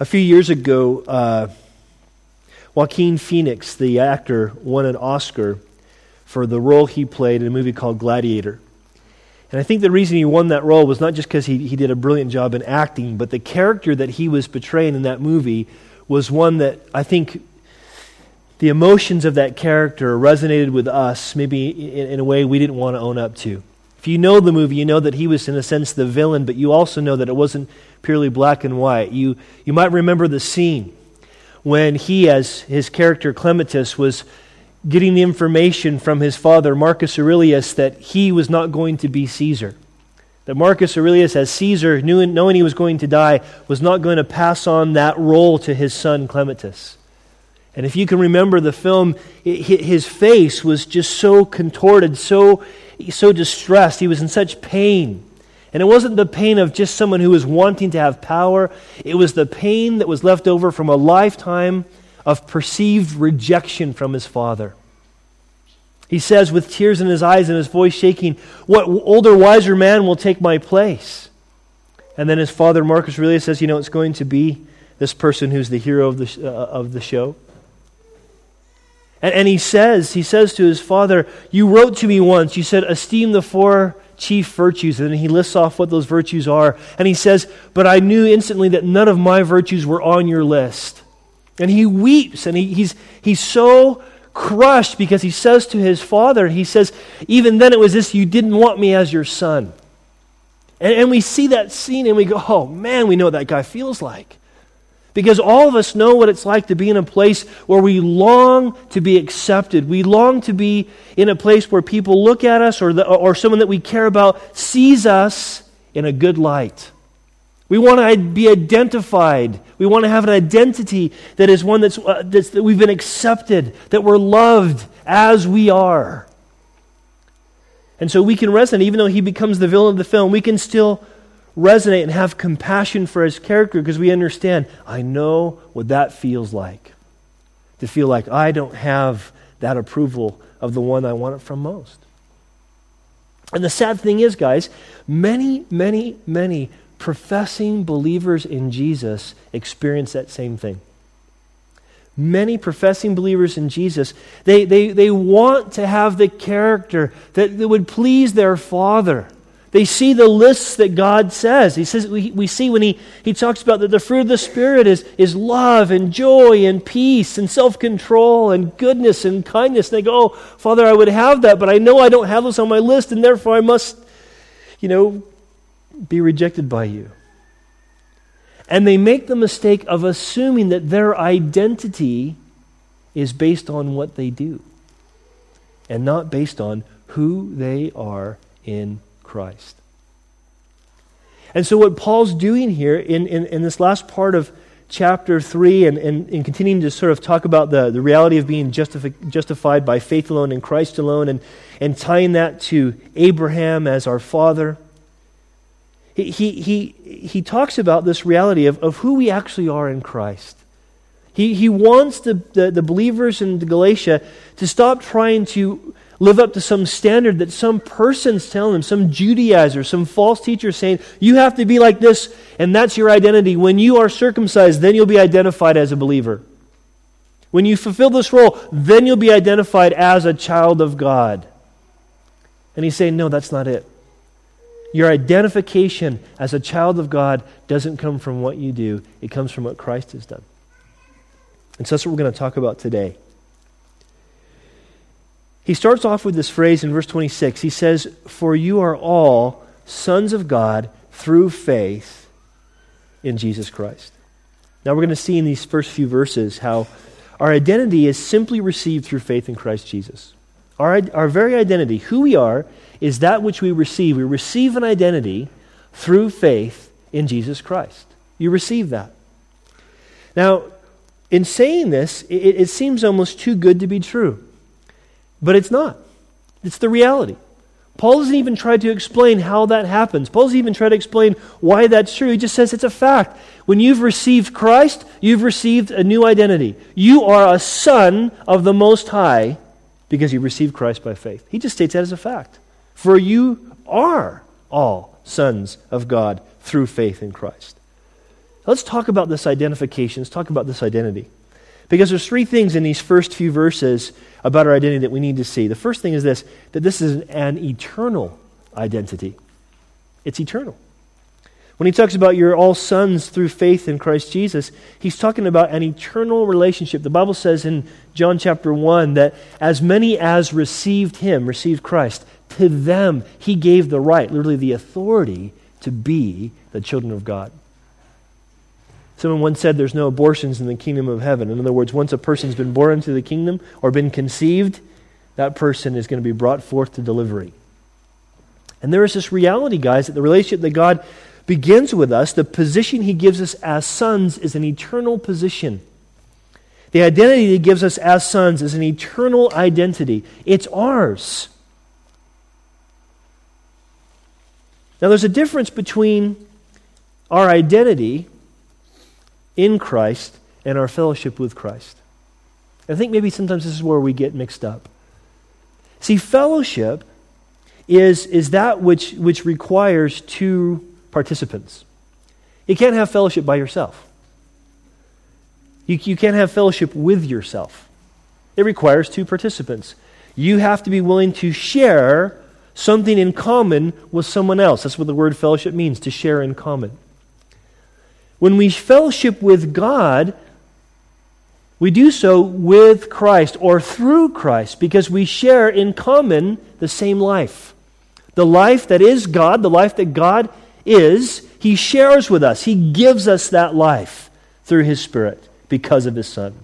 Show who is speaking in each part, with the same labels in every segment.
Speaker 1: A few years ago, uh, Joaquin Phoenix, the actor, won an Oscar for the role he played in a movie called Gladiator. And I think the reason he won that role was not just because he, he did a brilliant job in acting, but the character that he was portraying in that movie was one that I think the emotions of that character resonated with us, maybe in, in a way we didn't want to own up to. If you know the movie, you know that he was, in a sense, the villain, but you also know that it wasn't purely black and white. You, you might remember the scene when he, as his character Commodus, was getting the information from his father, Marcus Aurelius, that he was not going to be Caesar. That Marcus Aurelius, as Caesar, knew, knowing he was going to die, was not going to pass on that role to his son Commodus. And if you can remember the film, his face was just so contorted, so so distressed. He was in such pain. And it wasn't the pain of just someone who was wanting to have power, it was the pain that was left over from a lifetime of perceived rejection from his father. He says, with tears in his eyes and his voice shaking, What older, wiser man will take my place? And then his father, Marcus Aurelius, says, You know, it's going to be this person who's the hero of the, uh, of the show. And, and he says, he says to his father, You wrote to me once, you said, esteem the four chief virtues. And then he lists off what those virtues are. And he says, But I knew instantly that none of my virtues were on your list. And he weeps and he, he's, he's so crushed because he says to his father, He says, Even then it was this, you didn't want me as your son. And, and we see that scene and we go, Oh man, we know what that guy feels like. Because all of us know what it's like to be in a place where we long to be accepted. We long to be in a place where people look at us or, the, or someone that we care about sees us in a good light. We want to be identified. We want to have an identity that is one that's, uh, that's, that we've been accepted, that we're loved as we are. And so we can resonate, even though he becomes the villain of the film, we can still resonate and have compassion for his character because we understand, I know what that feels like. To feel like I don't have that approval of the one I want it from most. And the sad thing is, guys, many, many, many professing believers in Jesus experience that same thing. Many professing believers in Jesus, they, they, they want to have the character that, that would please their Father. They see the lists that God says. He says we, we see when he, he talks about that the fruit of the Spirit is, is love and joy and peace and self-control and goodness and kindness. And they go, oh, Father, I would have that, but I know I don't have those on my list, and therefore I must, you know, be rejected by you. And they make the mistake of assuming that their identity is based on what they do and not based on who they are in Christ. And so, what Paul's doing here in, in, in this last part of chapter 3 and, and, and, continuing to sort of talk about the, the reality of being justifi- justified by faith alone in Christ alone and, and tying that to Abraham as our father, he, he, he, he talks about this reality of, of who we actually are in Christ. He, he wants the, the, the believers in Galatia to stop trying to live up to some standard that some person's telling them, some Judaizer, some false teacher saying, you have to be like this, and that's your identity. When you are circumcised, then you'll be identified as a believer. When you fulfill this role, then you'll be identified as a child of God. And he's saying, no, that's not it. Your identification as a child of God doesn't come from what you do, it comes from what Christ has done. And so that's what we're going to talk about today. He starts off with this phrase in verse 26. He says, For you are all sons of God through faith in Jesus Christ. Now we're going to see in these first few verses how our identity is simply received through faith in Christ Jesus. Our, our very identity, who we are, is that which we receive. We receive an identity through faith in Jesus Christ. You receive that. Now, in saying this, it, it seems almost too good to be true. But it's not. It's the reality. Paul doesn't even try to explain how that happens. Paul doesn't even try to explain why that's true. He just says it's a fact. When you've received Christ, you've received a new identity. You are a son of the Most High because you received Christ by faith. He just states that as a fact. For you are all sons of God through faith in Christ. Let's talk about this identification. Let's talk about this identity. Because there's three things in these first few verses about our identity that we need to see. The first thing is this that this is an eternal identity. It's eternal. When he talks about you're all sons through faith in Christ Jesus, he's talking about an eternal relationship. The Bible says in John chapter 1 that as many as received him, received Christ, to them he gave the right, literally the authority, to be the children of God. Someone once said there's no abortions in the kingdom of heaven. In other words, once a person's been born into the kingdom or been conceived, that person is going to be brought forth to delivery. And there is this reality, guys, that the relationship that God begins with us, the position he gives us as sons is an eternal position. The identity he gives us as sons is an eternal identity. It's ours. Now, there's a difference between our identity in Christ and our fellowship with Christ. I think maybe sometimes this is where we get mixed up. See, fellowship is, is that which, which requires two participants. You can't have fellowship by yourself. You, you can't have fellowship with yourself. It requires two participants. You have to be willing to share something in common with someone else. That's what the word fellowship means, to share in common. When we fellowship with God, we do so with Christ or through Christ because we share in common the same life. The life that is God, the life that God is he shares with us, he gives us that life through his Spirit because of his Son.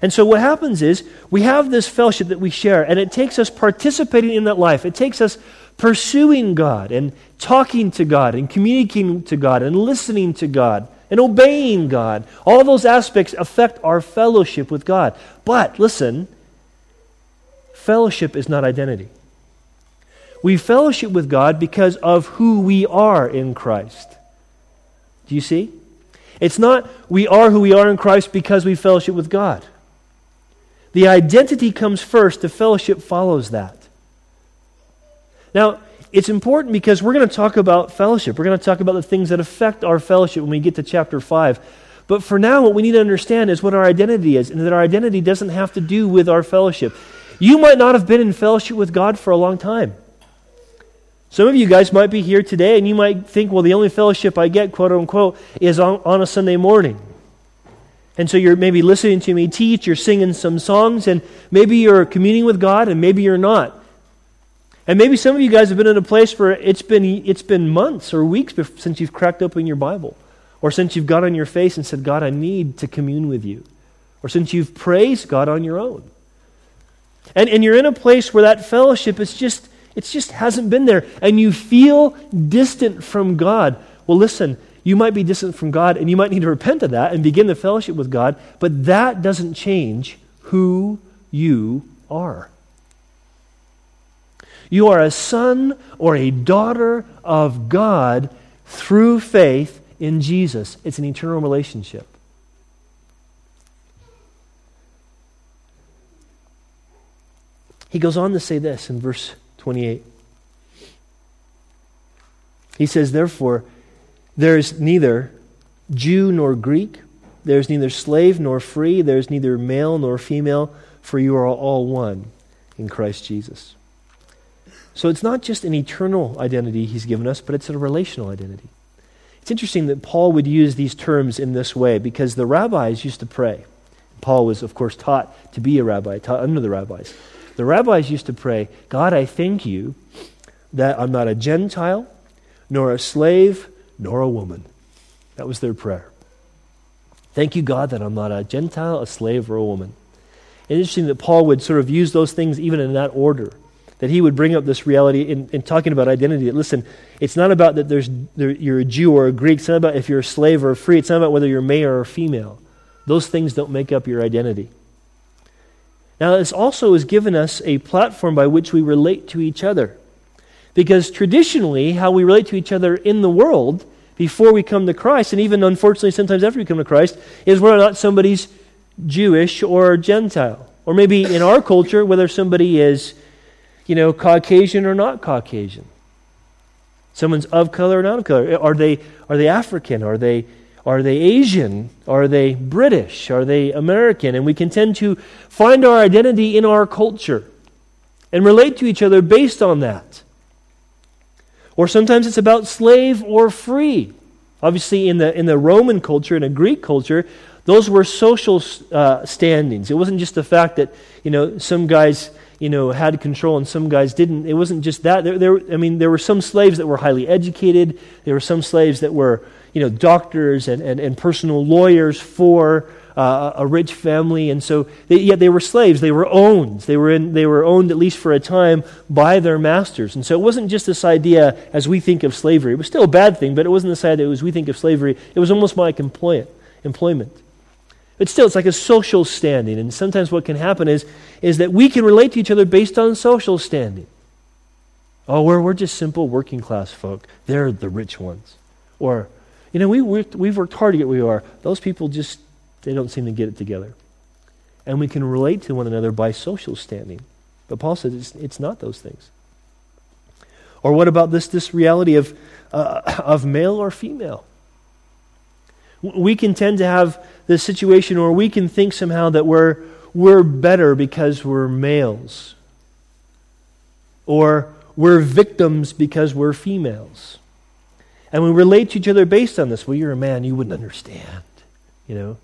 Speaker 1: And so what happens is we have this fellowship that we share, and it takes us participating in that life. It takes us pursuing God and talking to God and communicating to God and listening to God and obeying God. All those aspects affect our fellowship with God. But listen, fellowship is not identity. We fellowship with God because of who we are in Christ. Do you see? It's not we are who we are in Christ because we fellowship with God. The identity comes first, the fellowship follows that. Now, it's important because we're going to talk about fellowship. We're going to talk about the things that affect our fellowship when we get to chapter 5. But for now, what we need to understand is what our identity is, and that our identity doesn't have to do with our fellowship. You might not have been in fellowship with God for a long time. Some of you guys might be here today and you might think, well, the only fellowship I get, quote unquote, is on, on a Sunday morning. And so you're maybe listening to me teach, you're singing some songs, and maybe you're communing with God, and maybe you're not. And maybe some of you guys have been in a place where it's been, it's been months or weeks since you've cracked open your Bible, or since you've got on your face and said, God, I need to commune with you, or since you've praised God on your own. And, and you're in a place where that fellowship is just it just hasn't been there. And you feel distant from God. Well, listen, you might be distant from God and you might need to repent of that and begin the fellowship with God, but that doesn't change who you are. You are a son or a daughter of God through faith in Jesus. It's an eternal relationship. He goes on to say this in verse 28. He says, Therefore, there is neither Jew nor Greek, there is neither slave nor free, there is neither male nor female, for you are all one in Christ Jesus. So it's not just an eternal identity he's given us, but it's a relational identity. It's interesting that Paul would use these terms in this way because the rabbis used to pray. Paul was, of course, taught to be a rabbi, taught under the rabbis. The rabbis used to pray, God, I thank you that I'm not a Gentile, nor a slave, nor a woman. That was their prayer. Thank you, God, that I'm not a Gentile, a slave, or a woman. It's interesting that Paul would sort of use those things even in that order. That he would bring up this reality in, in talking about identity. Listen, it's not about that there's, there, you're a Jew or a Greek. It's not about if you're a slave or free. It's not about whether you're male or female. Those things don't make up your identity. Now, this also has given us a platform by which we relate to each other. Because traditionally, how we relate to each other in the world before we come to Christ, and even unfortunately sometimes after we come to Christ, is whether or not somebody's Jewish or Gentile. Or maybe in our culture, whether somebody is, you know, Caucasian or not Caucasian. Someone's of color or not of color. Are they, are they African? Are they, Are they Asian? Are they British? Are they American? And we can tend to find our identity in our culture and relate to each other based on that. Or sometimes it's about slave or free. Obviously, in the, in the Roman culture, in a Greek culture, those were social uh, standings. It wasn't just the fact that, you know, some guys, you know, had control and some guys didn't. It wasn't just that. There, there, I mean, there were some slaves that were highly educated. There were some slaves that were, you know, doctors and, and, and personal lawyers for uh, a rich family. And so, they, yet they were slaves. They were owned. They were, in, they were owned, at least for a time, by their masters. And so it wasn't just this idea as we think of slavery. It was still a bad thing, but it wasn't this idea as we think of slavery. It was almost like employment. employment. But still, it's like a social standing. And sometimes what can happen is, is that we can relate to each other based on social standing. Oh, we're, we're just simple working class folk. They're the rich ones. Or, you know, we, we've worked hard to get where we are. Those people just, they don't seem to get it together. And we can relate to one another by social standing. But Paul says it's, it's not those things. Or what about this, this reality of, uh, of male or female? We can tend to have this situation where we can think somehow that we're, we're better because we're males, or we're victims because we're females. And we relate to each other based on this. Well, you're a man, you wouldn't understand, you know.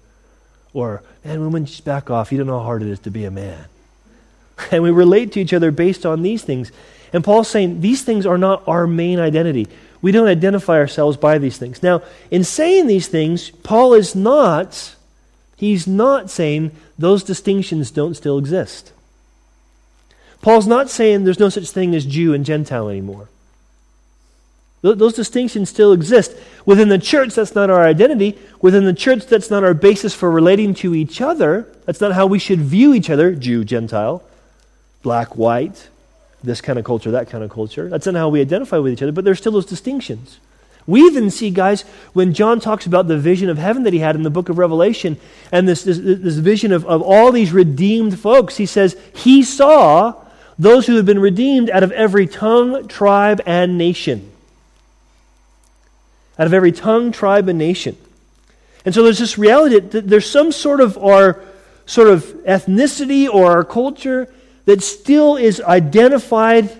Speaker 1: Or, man, women, just back off. You don't know how hard it is to be a man. And we relate to each other based on these things. And Paul's saying these things are not our main identity. We don't identify ourselves by these things. Now, in saying these things, Paul is not he's not saying those distinctions don't still exist. Paul's not saying there's no such thing as Jew and Gentile anymore. Those distinctions still exist. Within the church, that's not our identity. Within the church, that's not our basis for relating to each other. That's not how we should view each other Jew, Gentile, black, white, this kind of culture, that kind of culture. That's not how we identify with each other, but there's still those distinctions. We even see, guys, when John talks about the vision of heaven that he had in the book of Revelation and this, this, this vision of, of all these redeemed folks, he says he saw those who had been redeemed out of every tongue, tribe, and nation. Out of every tongue, tribe, and nation. And so there's this reality that there's some sort of our sort of ethnicity or our culture that still is identified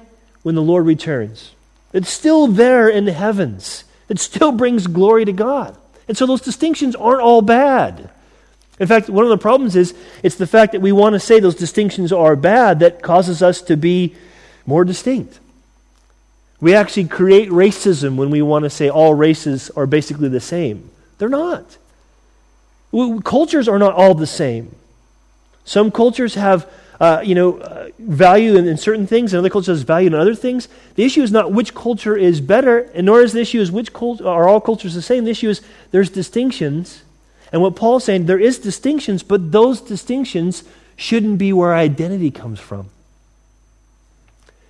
Speaker 1: when the Lord returns. It's still there in the heavens. It still brings glory to God. And so those distinctions aren't all bad. In fact, one of the problems is it's the fact that we want to say those distinctions are bad that causes us to be more distinct. We actually create racism when we want to say all races are basically the same. They're not. Cultures are not all the same. Some cultures have uh, you know, uh, value in, in, certain things, and other cultures has value in other things. The issue is not which culture is better, and nor is the issue is which cult- are all cultures the same. The issue is there's distinctions, and what Paul's saying there is distinctions, but those distinctions shouldn't be where identity comes from.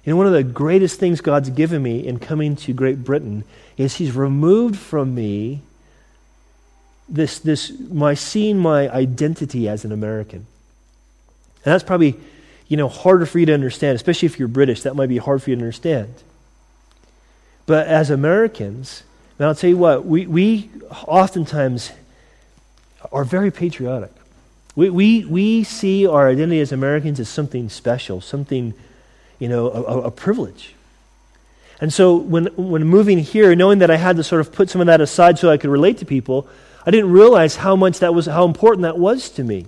Speaker 1: You know, one of the greatest things God's given me in coming to Great Britain is He's removed from me this, this my seeing my identity as an American. And that's probably, you know, harder for you to understand, especially if you're British. That might be hard for you to understand. But as Americans, and I'll tell you what, we, we oftentimes are very patriotic. We, we, we see our identity as Americans as something special, something, you know, a, a privilege. And so when, when moving here, knowing that I had to sort of put some of that aside so I could relate to people, I didn't realize how much that was, how important that was to me.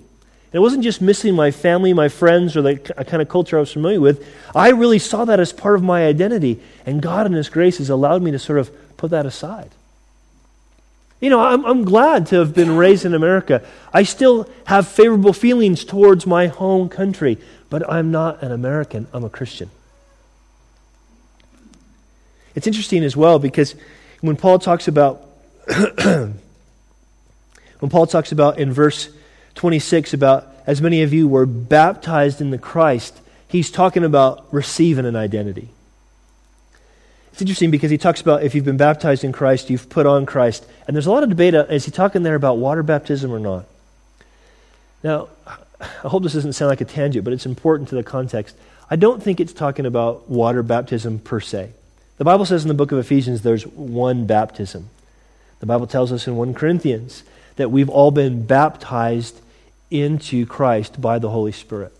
Speaker 1: It wasn't just missing my family, my friends, or the kind of culture I was familiar with. I really saw that as part of my identity. And God, in His grace, has allowed me to sort of put that aside. You know, I'm, I'm glad to have been raised in America. I still have favorable feelings towards my home country, but I'm not an American, I'm a Christian. It's interesting as well because when Paul talks about when Paul talks about in verse 26 about as many of you were baptized in the Christ, he's talking about receiving an identity. It's interesting because he talks about if you've been baptized in Christ, you've put on Christ. And there's a lot of debate. Uh, is he talking there about water baptism or not? Now, I hope this doesn't sound like a tangent, but it's important to the context. I don't think it's talking about water baptism per se. The Bible says in the book of Ephesians there's one baptism. The Bible tells us in 1 Corinthians that we've all been baptized into Christ by the Holy Spirit.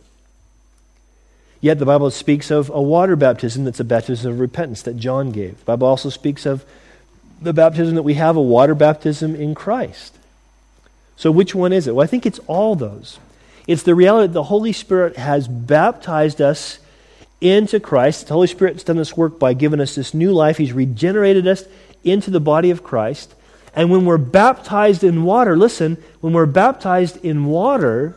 Speaker 1: Yet the Bible speaks of a water baptism that's a baptism of repentance that John gave. The Bible also speaks of the baptism that we have, a water baptism in Christ. So which one is it? Well, I think it's all those. It's the reality that the Holy Spirit has baptized us into Christ. The Holy Spirit's done this work by giving us this new life. He's regenerated us into the body of Christ. And when we're baptized in water, listen, when we're baptized in water,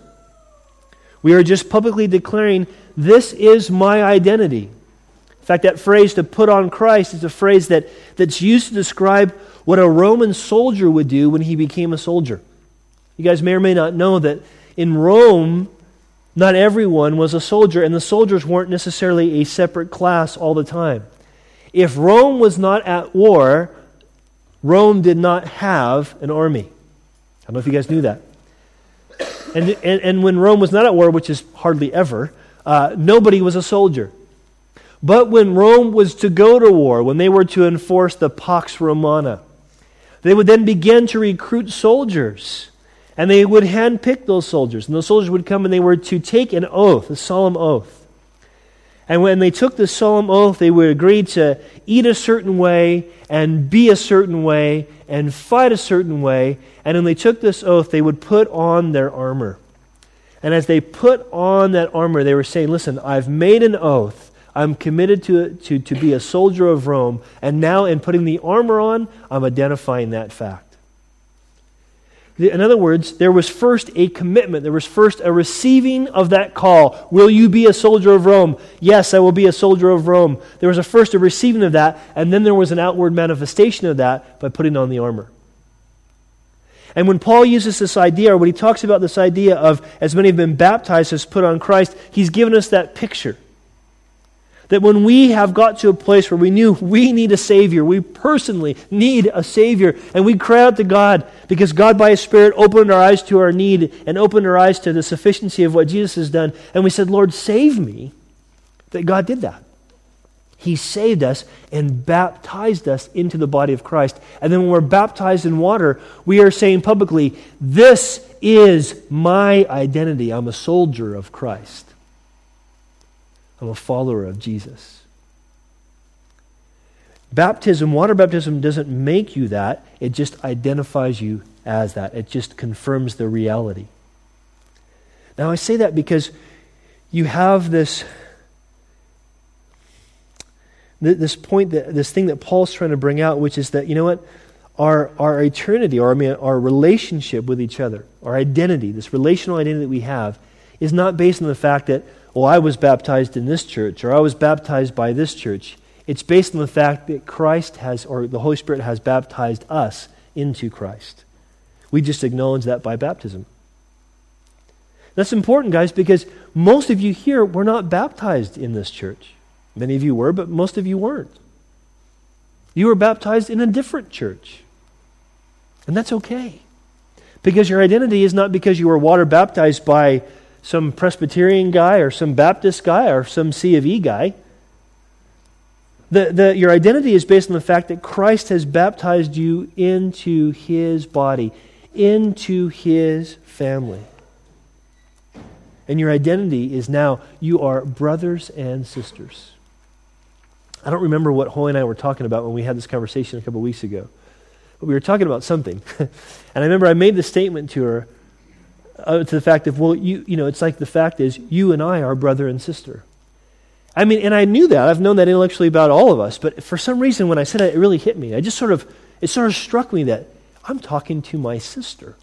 Speaker 1: we are just publicly declaring, This is my identity. In fact, that phrase to put on Christ is a phrase that, that's used to describe what a Roman soldier would do when he became a soldier. You guys may or may not know that in Rome, not everyone was a soldier, and the soldiers weren't necessarily a separate class all the time. If Rome was not at war, Rome did not have an army. I don't know if you guys knew that. And, and, and when Rome was not at war, which is hardly ever, uh, nobody was a soldier. But when Rome was to go to war, when they were to enforce the Pax Romana, they would then begin to recruit soldiers. And they would handpick those soldiers. And those soldiers would come and they were to take an oath, a solemn oath. And when they took the solemn oath, they would agree to eat a certain way and be a certain way and fight a certain way. And when they took this oath, they would put on their armor. And as they put on that armor, they were saying, Listen, I've made an oath. I'm committed to, to, to be a soldier of Rome. And now, in putting the armor on, I'm identifying that fact. In other words, there was first a commitment. There was first a receiving of that call. Will you be a soldier of Rome? Yes, I will be a soldier of Rome. There was a first a receiving of that, and then there was an outward manifestation of that by putting on the armor. And when Paul uses this idea, or when he talks about this idea of as many have been baptized as put on Christ, he's given us that picture. That when we have got to a place where we knew we need a Savior, we personally need a Savior, and we cry out to God because God, by His Spirit, opened our eyes to our need and opened our eyes to the sufficiency of what Jesus has done, and we said, Lord, save me, that God did that. He saved us and baptized us into the body of Christ. And then when we're baptized in water, we are saying publicly, This is my identity. I'm a soldier of Christ. I'm a follower of Jesus. Baptism, water baptism, doesn't make you that, it just identifies you as that. It just confirms the reality. Now, I say that because you have this, this point, that, this thing that Paul's trying to bring out, which is that, you know what? Our, our eternity, or I mean, our relationship with each other, our identity, this relational identity that we have, is not based on the fact that well, I was baptized in this church or I was baptized by this church. It's based on the fact that Christ has, or the Holy Spirit has baptized us into Christ. We just acknowledge that by baptism. That's important, guys, because most of you here were not baptized in this church. Many of you were, but most of you weren't. You were baptized in a different church. And that's okay. Because your identity is not because you were water baptized by some Presbyterian guy or some Baptist guy or some C of E guy. The, the, your identity is based on the fact that Christ has baptized you into his body, into his family. And your identity is now you are brothers and sisters. I don't remember what Hoy and I were talking about when we had this conversation a couple of weeks ago. But we were talking about something. and I remember I made the statement to her uh, to the fact of, well, you, you know, it's like the fact is, you and I are brother and sister. I mean, and I knew that. I've known that intellectually about all of us. But for some reason, when I said it, it really hit me. I just sort of, it sort of struck me that I'm talking to my sister.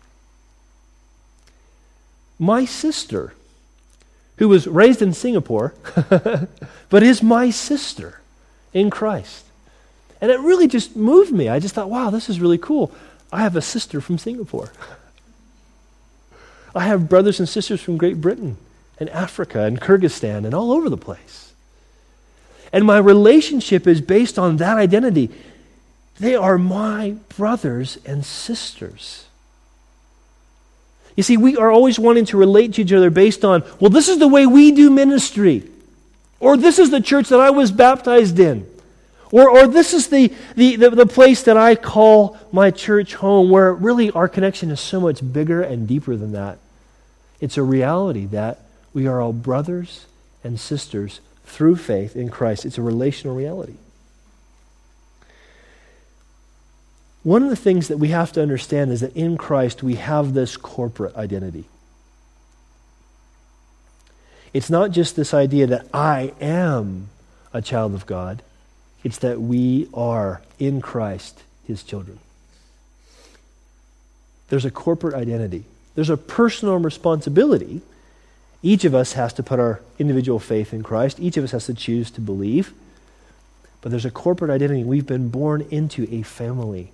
Speaker 1: My sister, who was raised in Singapore, but is my sister in Christ. And it really just moved me. I just thought, wow, this is really cool. I have a sister from Singapore. I have brothers and sisters from Great Britain and Africa and Kyrgyzstan and all over the place. And my relationship is based on that identity. They are my brothers and sisters. You see, we are always wanting to relate to each other based on, well, this is the way we do ministry. Or this is the church that I was baptized in. Or, or this is the, the, the, the, place that I call my church home, where really our connection is so much bigger and deeper than that. It's a reality that we are all brothers and sisters through faith in Christ. It's a relational reality. One of the things that we have to understand is that in Christ we have this corporate identity. It's not just this idea that I am a child of God it's that we are in Christ his children. There's a corporate identity, there's a personal responsibility. Each of us has to put our individual faith in Christ, each of us has to choose to believe. But there's a corporate identity. We've been born into a family.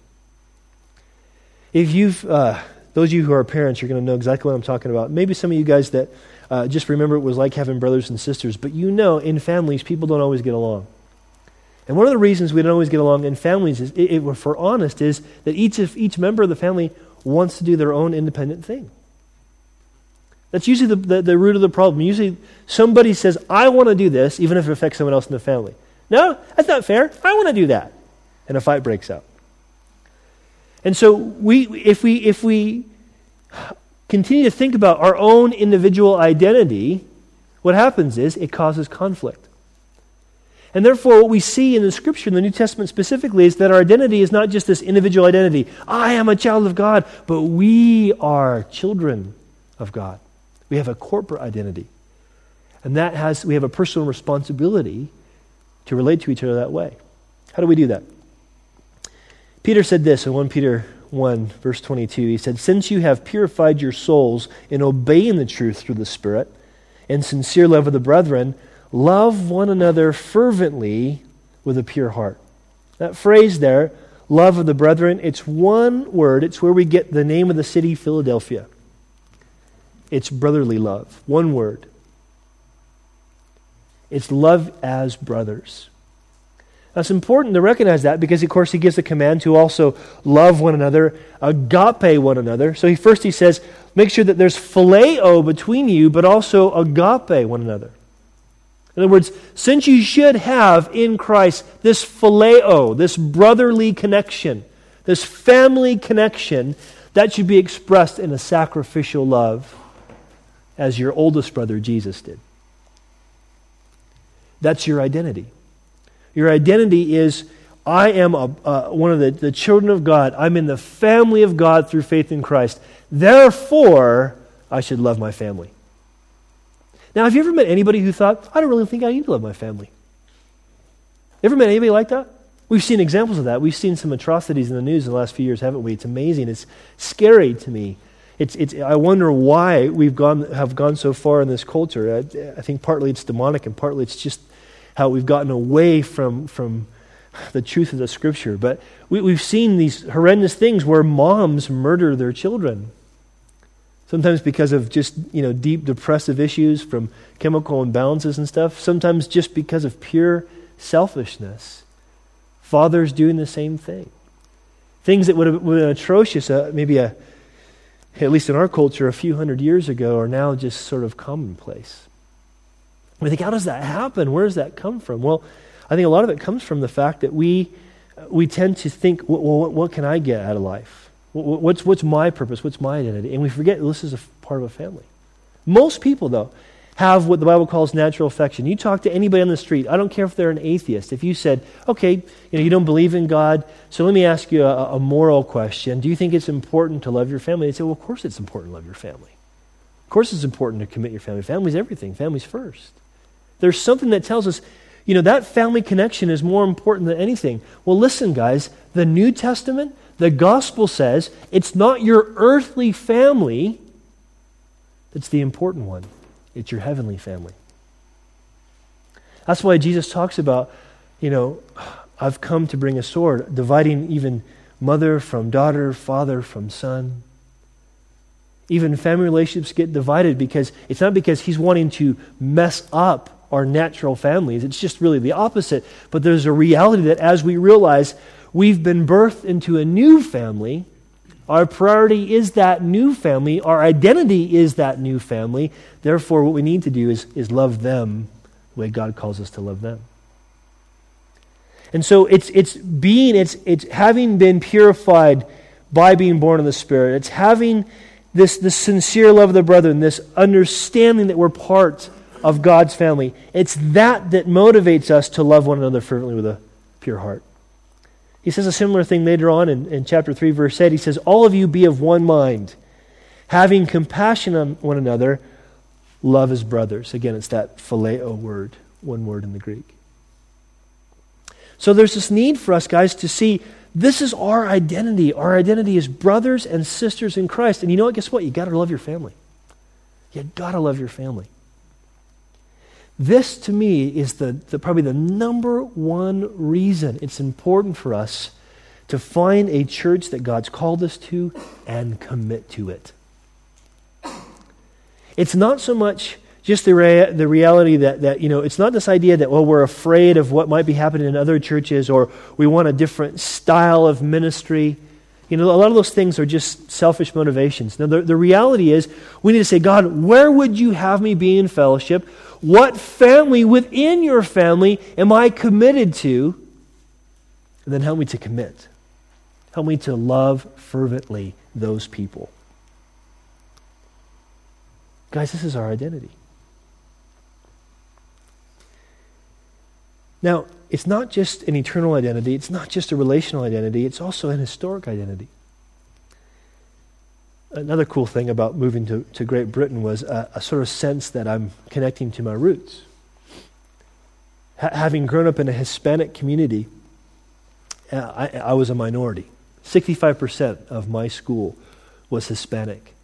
Speaker 1: If you've, uh, those of you who are parents, you're going to know exactly what I'm talking about. Maybe some of you guys that uh, just remember it was like having brothers and sisters, but you know in families, people don't always get along. And one of the reasons we don't always get along in families, is, if we're honest, is that each, each member of the family wants to do their own independent thing. That's usually the, the, the root of the problem. Usually somebody says, I want to do this, even if it affects someone else in the family. No, that's not fair. I want to do that. And a fight breaks out. And so we, if, we, if we continue to think about our own individual identity, what happens is it causes conflict. And therefore, what we see in the scripture, in the New Testament specifically, is that our identity is not just this individual identity. I am a child of God, but we are children of God. We have a corporate identity. And that has, we have a personal responsibility to relate to each other that way. How do we do that? Peter said this in 1 Peter 1, verse 22. He said, Since you have purified your souls in obeying the truth through the Spirit and sincere love of the brethren, love one another fervently with a pure heart. That phrase there, love of the brethren, it's one word. It's where we get the name of the city, Philadelphia. It's brotherly love. One word. It's love as brothers. That's important to recognize that because, of course, he gives the command to also love one another, agape one another. So he first he says, make sure that there's phileo between you, but also agape one another. In other words, since you should have in Christ this phileo, this brotherly connection, this family connection, that should be expressed in a sacrificial love, as your oldest brother Jesus did. That's your identity. Your identity is I am a, uh, one of the, the children of God. I'm in the family of God through faith in Christ. Therefore, I should love my family. Now, have you ever met anybody who thought, I don't really think I need to love my family? Ever met anybody like that? We've seen examples of that. We've seen some atrocities in the news in the last few years, haven't we? It's amazing. It's scary to me. It's, it's, I wonder why we've gone, have gone so far in this culture. I, I think partly it's demonic and partly it's just how we've gotten away from, from the truth of the scripture. But we, we've seen these horrendous things where moms murder their children. Sometimes because of just, you know, deep depressive issues from chemical imbalances and stuff. Sometimes just because of pure selfishness. Fathers doing the same thing. Things that would have been atrocious, uh, maybe a, at least in our culture, a few hundred years ago, are now just sort of commonplace. We think, how does that happen? Where does that come from? Well, I think a lot of it comes from the fact that we, we tend to think, well, what, what can I get out of life? What's, what's my purpose? What's my identity? And we forget this is a part of a family. Most people, though, have what the Bible calls natural affection. You talk to anybody on the street, I don't care if they're an atheist. If you said, okay, you know, you don't believe in God, so let me ask you a, a moral question. Do you think it's important to love your family? They say, well, of course it's important to love your family. Of course it's important to commit your family. Family's everything. Family's first. There's something that tells us, you know, that family connection is more important than anything. Well, listen, guys, the New Testament, the gospel says it's not your earthly family that's the important one, it's your heavenly family. That's why Jesus talks about, you know, I've come to bring a sword, dividing even mother from daughter, father from son. Even family relationships get divided because it's not because he's wanting to mess up our natural families. It's just really the opposite. But there's a reality that as we realize We've been birthed into a new family. Our priority is that new family. Our identity is that new family. Therefore, what we need to do is, is love them the way God calls us to love them. And so it's, it's being, it's, it's having been purified by being born of the Spirit. It's having this, this sincere love of the brethren, this understanding that we're part of God's family. It's that that motivates us to love one another fervently with a pure heart. He says a similar thing later on in, in chapter 3, verse 8. He says, All of you be of one mind, having compassion on one another, love as brothers. Again, it's that phileo word, one word in the Greek. So there's this need for us, guys, to see this is our identity. Our identity is brothers and sisters in Christ. And you know what? Guess what? You got to love your family. You got to love your family. This, to me, is the, the, probably the number one reason it's important for us to find a church that God's called us to and commit to it. It's not so much just the, rea- the reality that, that, you know, it's not this idea that, well, we're afraid of what might be happening in other churches or we want a different style of ministry. You know, a lot of those things are just selfish motivations. Now, the, the reality is we need to say, God, where would you have me be in fellowship? What family within your family am I committed to? And then help me to commit. Help me to love fervently those people. Guys, this is our identity. Now, it's not just an eternal identity, it's not just a relational identity, it's also an historic identity. Another cool thing about moving to, to Great Britain was a, a sort of sense that I'm connecting to my roots. H- having grown up in a Hispanic community, uh, I, I was a minority. 65% of my school was Hispanic.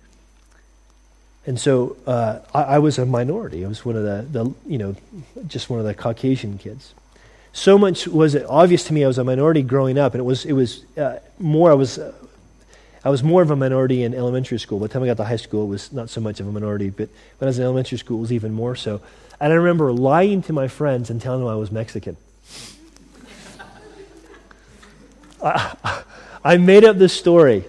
Speaker 1: And so uh, I, I, was a minority. I was one of the, the, you know, just one of the Caucasian kids so much was it obvious to me I was a minority growing up, and it was it was uh, more I was uh, I was more of a minority in elementary school. By the time I got to high school, it was not so much of a minority, but when I was in elementary school, it was even more so. And I remember lying to my friends and telling them I was Mexican. I, I made up this story.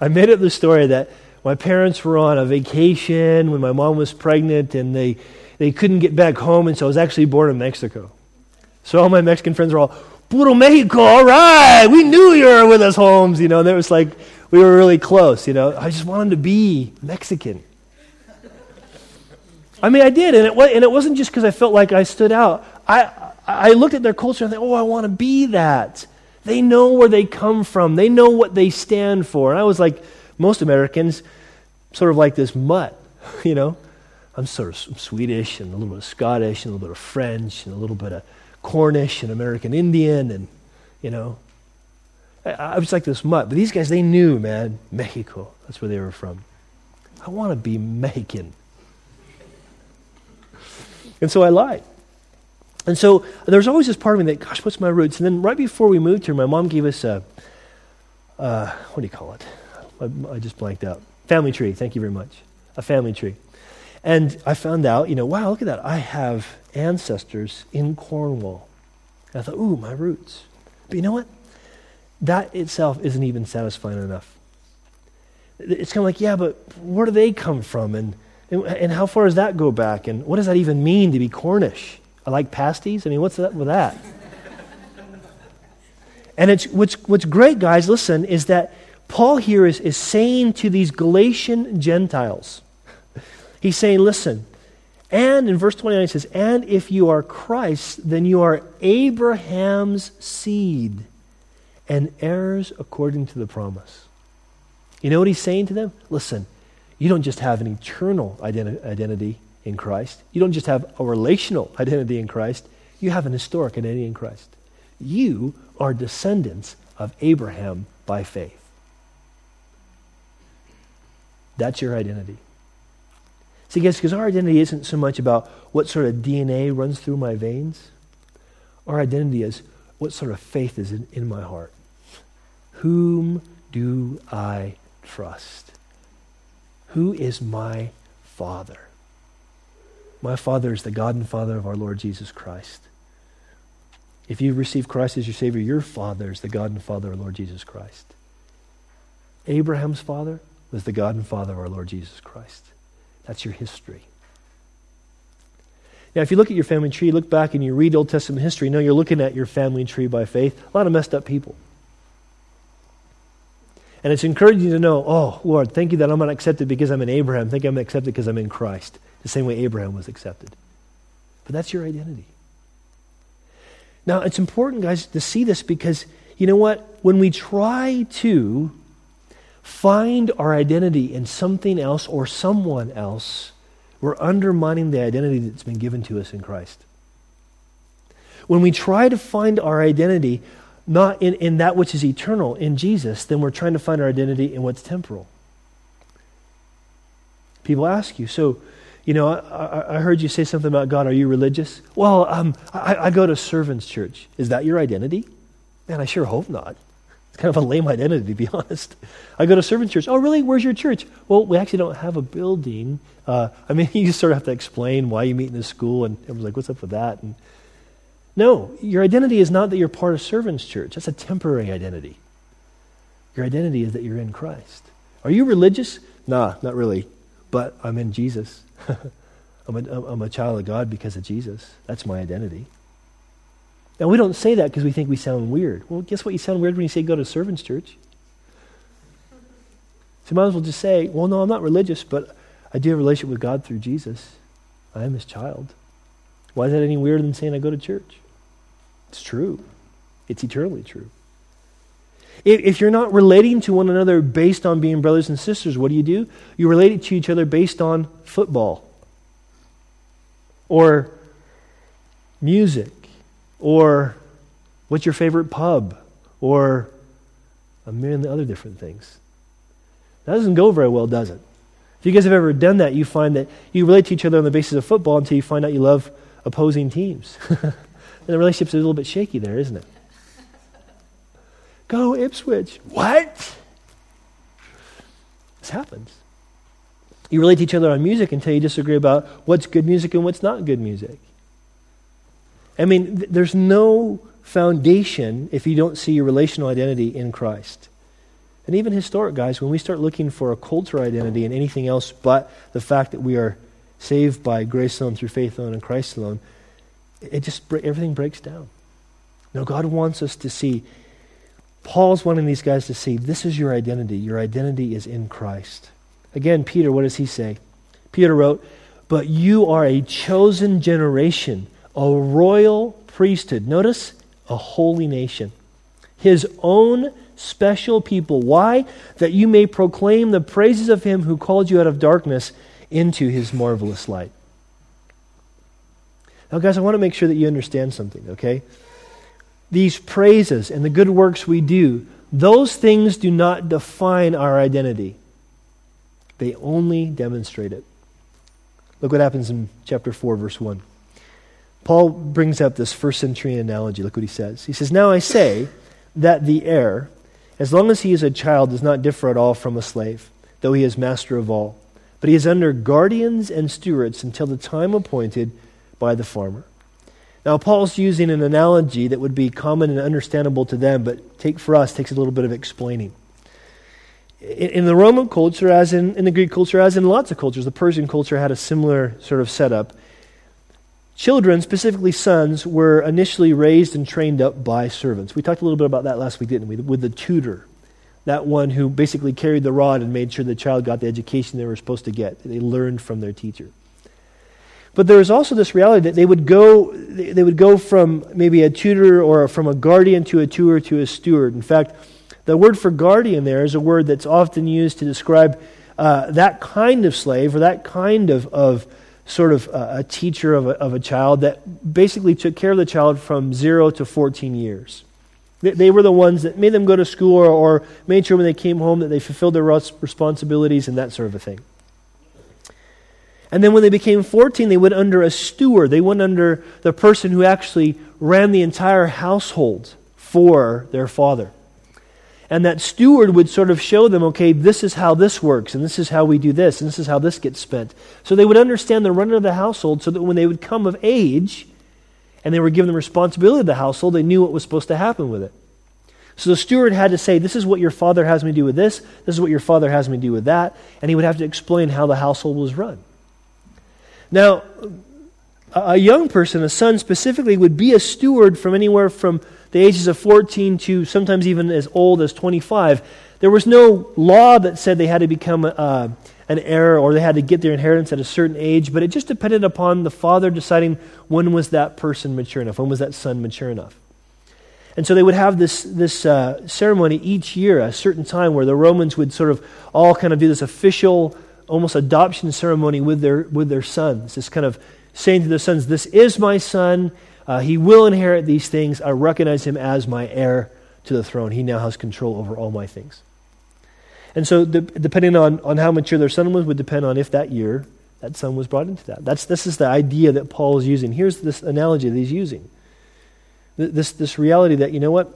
Speaker 1: I made up the story that my parents were on a vacation when my mom was pregnant, and they they couldn't get back home, and so I was actually born in Mexico. So all my Mexican friends were all, Puro Mexico, all right, we knew you were with us, Holmes. You know, and it was like we were really close, you know. I just wanted to be Mexican. I mean, I did, and it, was, and it wasn't just because I felt like I stood out. I, I looked at their culture and I thought, oh, I want to be that. They know where they come from, they know what they stand for. And I was like most Americans, sort of like this mutt, you know. I'm sort of Swedish and a little bit of Scottish and a little bit of French and a little bit of Cornish and American Indian, and, you know. I, I was like this mutt. But these guys, they knew, man, Mexico. That's where they were from. I want to be Mexican. And so I lied. And so there was always this part of me that, gosh, what's my roots? And then right before we moved here, my mom gave us a, uh, what do you call it? I, I, just blanked out. Family tree. Thank you very much. A family tree. And I found out, you know, wow, look at that. I have ancestors in Cornwall. And I thought, ooh, my roots. But you know what? That itself isn't even satisfying enough. It's kind of like, yeah, but where do they come from? And, and, and how far does that go back? And what does that even mean to be Cornish? I like pasties. I mean, what's that with that? and it's, what's, what's great, guys, listen, is that Paul here is, is saying to these Galatian Gentiles, he's saying, listen, and in verse 29, he says, And if you are Christ, then you are Abraham's seed and heirs according to the promise. You know what he's saying to them? Listen, you don't just have an eternal identi- identity in Christ, you don't just have a relational identity in Christ, you have an historic identity in Christ. You are descendants of Abraham by faith. That's your identity. See, guys, because our identity isn't so much about what sort of DNA runs through my veins. Our identity is what sort of faith is in, in my heart. Whom do I trust? Who is my Father? My Father is the God and Father of our Lord Jesus Christ. If you receive Christ as your Savior, your Father is the God and Father of our Lord Jesus Christ. Abraham's father was the God and Father of our Lord Jesus Christ. That's your history. Now, if you look at your family tree, look back and you read Old Testament history, you know you're looking at your family tree by faith. A lot of messed up people. And it's encouraging to know, oh, Lord, thank you that I'm not accepted because I'm in Abraham. Thank you I'm accepted because I'm in Christ, the same way Abraham was accepted. But that's your identity. Now, it's important, guys, to see this because you know what? When we try to find our identity in something else or someone else, we're undermining the identity that's been given to us in Christ. When we try to find our identity not in, in that which is eternal, in Jesus, then we're trying to find our identity in what's temporal. People ask you, so, you know, I, I heard you say something about God. Are you religious? Well, um, I, I go to servants' church. Is that your identity? Man, I sure hope not. It's kind of a lame identity, to be honest. I go to servant church. Oh, really? Where's your church? Well, we actually don't have a building. Uh, I mean, you sort of have to explain why you meet in this school, and everyone's like, what's up with that? And no, your identity is not that you're part of servant's church. That's a temporary identity. Your identity is that you're in Christ. Are you religious? Nah, not really. But I'm in Jesus. I'm, a, I'm a child of God because of Jesus. That's my identity. Now, we don't say that because we think we sound weird. Well, guess what? You sound weird when you say go to servant's church. So you might as well just say, well, no, I'm not religious, but I do have a relationship with God through Jesus. I am his child. Why is that any weirder than saying I go to church? It's true. It's eternally true. If, you're not relating to one another based on being brothers and sisters, what do you do? You relate to each other based on football or music or what's your favorite pub or a million other different things. That doesn't go very well, does it? If you guys have ever done that, you find that you relate to each other on the basis of football until you find out you love opposing teams. And the relationship's a little bit shaky there, isn't it? Go Ipswich. What? This happens. You relate to each other on music until you disagree about what's good music and what's not good music. I mean, th- there's no foundation if you don't see your relational identity in Christ. And even historic guys, when we start looking for a cultural identity in anything else but the fact that we are saved by grace alone through faith alone in Christ alone, it just everything breaks down. No, God wants us to see. Paul's wanting these guys to see this is your identity. Your identity is in Christ. Again, Peter, what does he say? Peter wrote, But you are a chosen generation, a royal priesthood. Notice, a holy nation. His own special people. Why? That you may proclaim the praises of him who called you out of darkness into his marvelous light. Now, guys, I want to make sure that you understand something, okay? These praises and the good works we do, those things do not define our identity, they only demonstrate it. Look what happens in chapter 4, verse 1. Paul brings up this first century analogy. Look what he says. He says, Now I say that the heir, as long as he is a child, does not differ at all from a slave, though he is master of all. But he is under guardians and stewards until the time appointed by the farmer. Now, Paul's using an analogy that would be common and understandable to them, but take for us takes a little bit of explaining. In, in the Roman culture, as in, in the Greek culture, as in lots of cultures, the Persian culture had a similar sort of setup. Children, specifically sons, were initially raised and trained up by servants. We talked a little bit about that last week, didn't we? With the tutor, that one who basically carried the rod and made sure the child got the education they were supposed to get. They learned from their teacher. But there is also this reality that they would go, they would go from maybe a tutor or from a guardian to a tutor to a steward. In fact, the word for guardian there is a word that's often used to describe uh, that kind of slave or that kind of, of sort of uh, a teacher of a, of a child that basically took care of the child from zero to 14 years. They, they were the ones that made them go to school or, or made sure when they came home that they fulfilled their responsibilities and that sort of a thing. And then when they became 14, they went under a steward. They went under the person who actually ran the entire household for their father. And that steward would sort of show them, okay, this is how this works, and this is how we do this, and this is how this gets spent. So they would understand the running of the household so that when they would come of age and they were given the responsibility of the household, they knew what was supposed to happen with it. So the steward had to say, This is what your father has me do with this, this is what your father has me do with that, and he would have to explain how the household was run. Now, a young person, a son specifically, would be a steward from anywhere from the ages of 14 to sometimes even as old as 25. There was no law that said they had to become uh, an heir or they had to get their inheritance at a certain age, but it just depended upon the father deciding when was that person mature enough, when was that son mature enough. And so they would have this, this uh, ceremony each year, a certain time, where the Romans would sort of all kind of do this official, almost adoption ceremony with their, with their sons. This kind of saying to the sons, This is my son. Uh, he will inherit these things. I recognize him as my heir to the throne. He now has control over all my things. And so, the, depending on, on how mature their son was, would depend on if that year that son was brought into that. That's, this is the idea that Paul is using. Here's this analogy that he's using this, this reality that, you know what?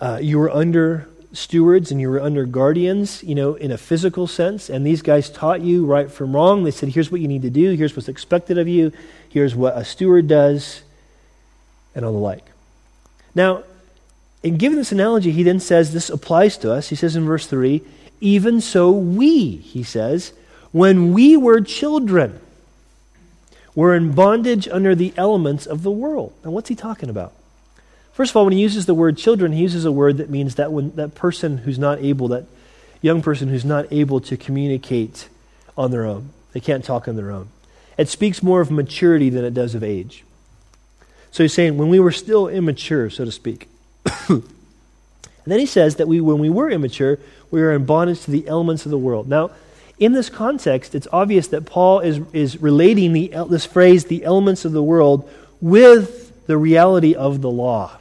Speaker 1: Uh, you were under stewards and you were under guardians, you know, in a physical sense, and these guys taught you right from wrong. They said, here's what you need to do, here's what's expected of you, here's what a steward does, and all the like. Now, in giving this analogy, he then says this applies to us. He says in verse 3 Even so, we, he says, when we were children, were in bondage under the elements of the world. Now, what's he talking about? First of all, when he uses the word children, he uses a word that means that when that person who's not able, that young person who's not able to communicate on their own, they can't talk on their own. It speaks more of maturity than it does of age. So he's saying when we were still immature, so to speak. and then he says that we, when we were immature, we were in bondage to the elements of the world. Now, in this context, it's obvious that Paul is, is relating the, this phrase, the elements of the world, with the reality of the law.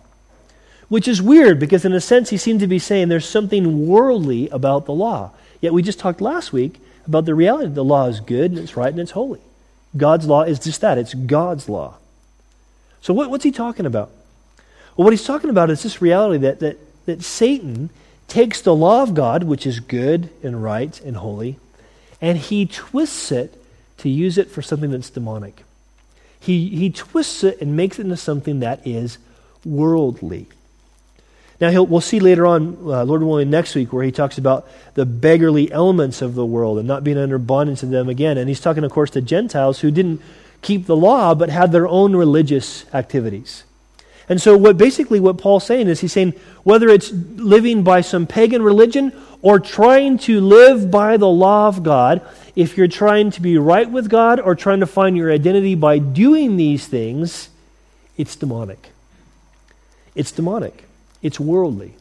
Speaker 1: Which is weird because, in a sense, he seemed to be saying there's something worldly about the law. Yet we just talked last week about the reality that the law is good and it's right and it's holy. God's law is just that it's God's law. So, what, what's he talking about? Well, what he's talking about is this reality that, that, that Satan takes the law of God, which is good and right and holy, and he twists it to use it for something that's demonic. He, he twists it and makes it into something that is worldly. Now, we'll see later on, uh, Lord willing, next week, where he talks about the beggarly elements of the world and not being under bondage to them again. And he's talking, of course, to Gentiles who didn't keep the law but had their own religious activities. And so, what basically what Paul's saying is, he's saying whether it's living by some pagan religion or trying to live by the law of God, if you're trying to be right with God or trying to find your identity by doing these things, it's demonic. It's demonic. It's worldly.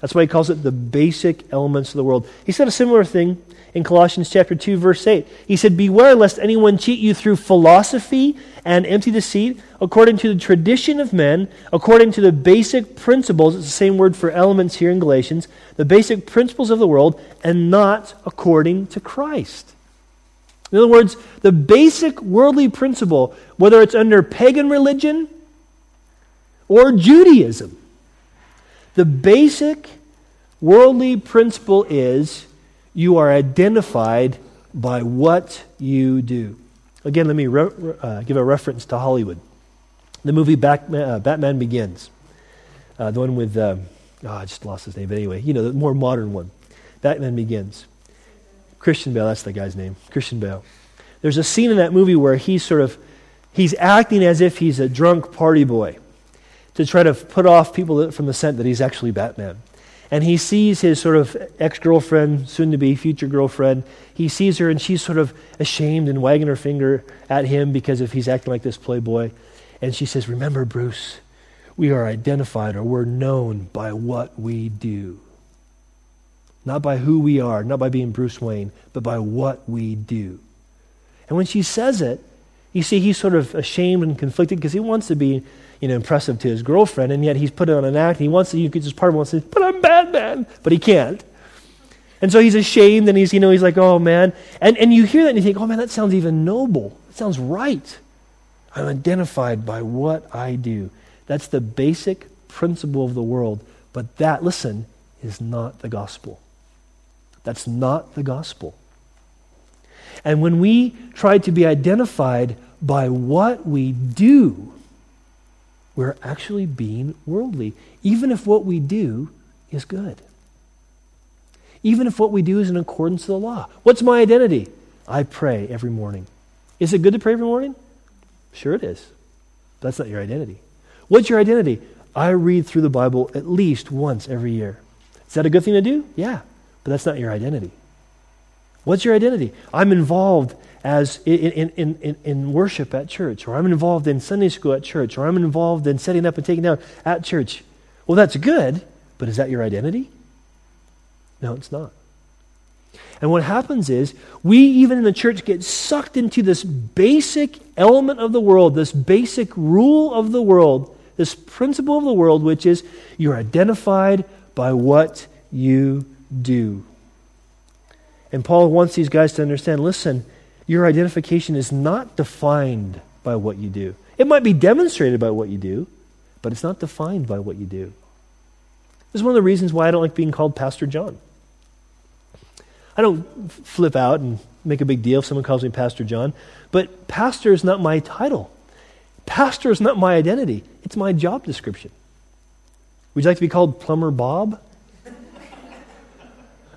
Speaker 1: That's why he calls it the basic elements of the world. He said a similar thing in Colossians chapter 2 verse 8. He said, "Beware lest anyone cheat you through philosophy and empty deceit, according to the tradition of men, according to the basic principles, it's the same word for elements here in Galatians, the basic principles of the world, and not according to Christ." In other words, the basic worldly principle, whether it's under pagan religion or Judaism, the basic worldly principle is you are identified by what you do. Again, let me re- uh, give a reference to Hollywood. The movie Batman, uh, Batman Begins, uh, the one with, oh, I just lost his name, but anyway, you know, the more modern one. Batman Begins. Christian Bale, that's the guy's name. Christian Bale. There's a scene in that movie where he's sort of, he's acting as if he's a drunk party boy to try to put off people from the scent that he's actually Batman and he sees his sort of ex girlfriend, soon to be future girlfriend. He sees her, and she's sort of ashamed and wagging her finger at him because if he's acting like this playboy. And she says, Remember, Bruce, we are identified or we're known by what we do. Not by who we are, not by being Bruce Wayne, but by what we do. And when she says it, you see, he's sort of ashamed and conflicted because he wants to be you know, impressive to his girlfriend, and yet he's put it on an act. He wants to, you could just part of him wants to but I'm Batman, but he can't. And so he's ashamed, and he's, you know, he's like, oh man. And, and you hear that and you think, oh man, that sounds even noble. That sounds right. I'm identified by what I do. That's the basic principle of the world. But that, listen, is not the gospel. That's not the gospel. And when we try to be identified by what we do, we're actually being worldly, even if what we do is good. Even if what we do is in accordance to the law. What's my identity? I pray every morning. Is it good to pray every morning? Sure, it is. That's not your identity. What's your identity? I read through the Bible at least once every year. Is that a good thing to do? Yeah, but that's not your identity. What's your identity? I'm involved as in, in, in, in, worship at church, or I'm involved in Sunday school at church, or I'm involved in setting up and taking down at church. Well, that's good, but is that your identity? No, it's not. And what happens is, we, even in the church, get sucked into this basic element of the world, this basic rule of the world, this principle of the world, which is you're identified by what you do. And Paul wants these guys to understand listen, your identification is not defined by what you do. It might be demonstrated by what you do, but it's not defined by what you do. This is one of the reasons why I don't like being called Pastor John. I don't flip out and make a big deal if someone calls me Pastor John, but pastor is not my title. Pastor is not my identity, it's my job description. Would you like to be called Plumber Bob?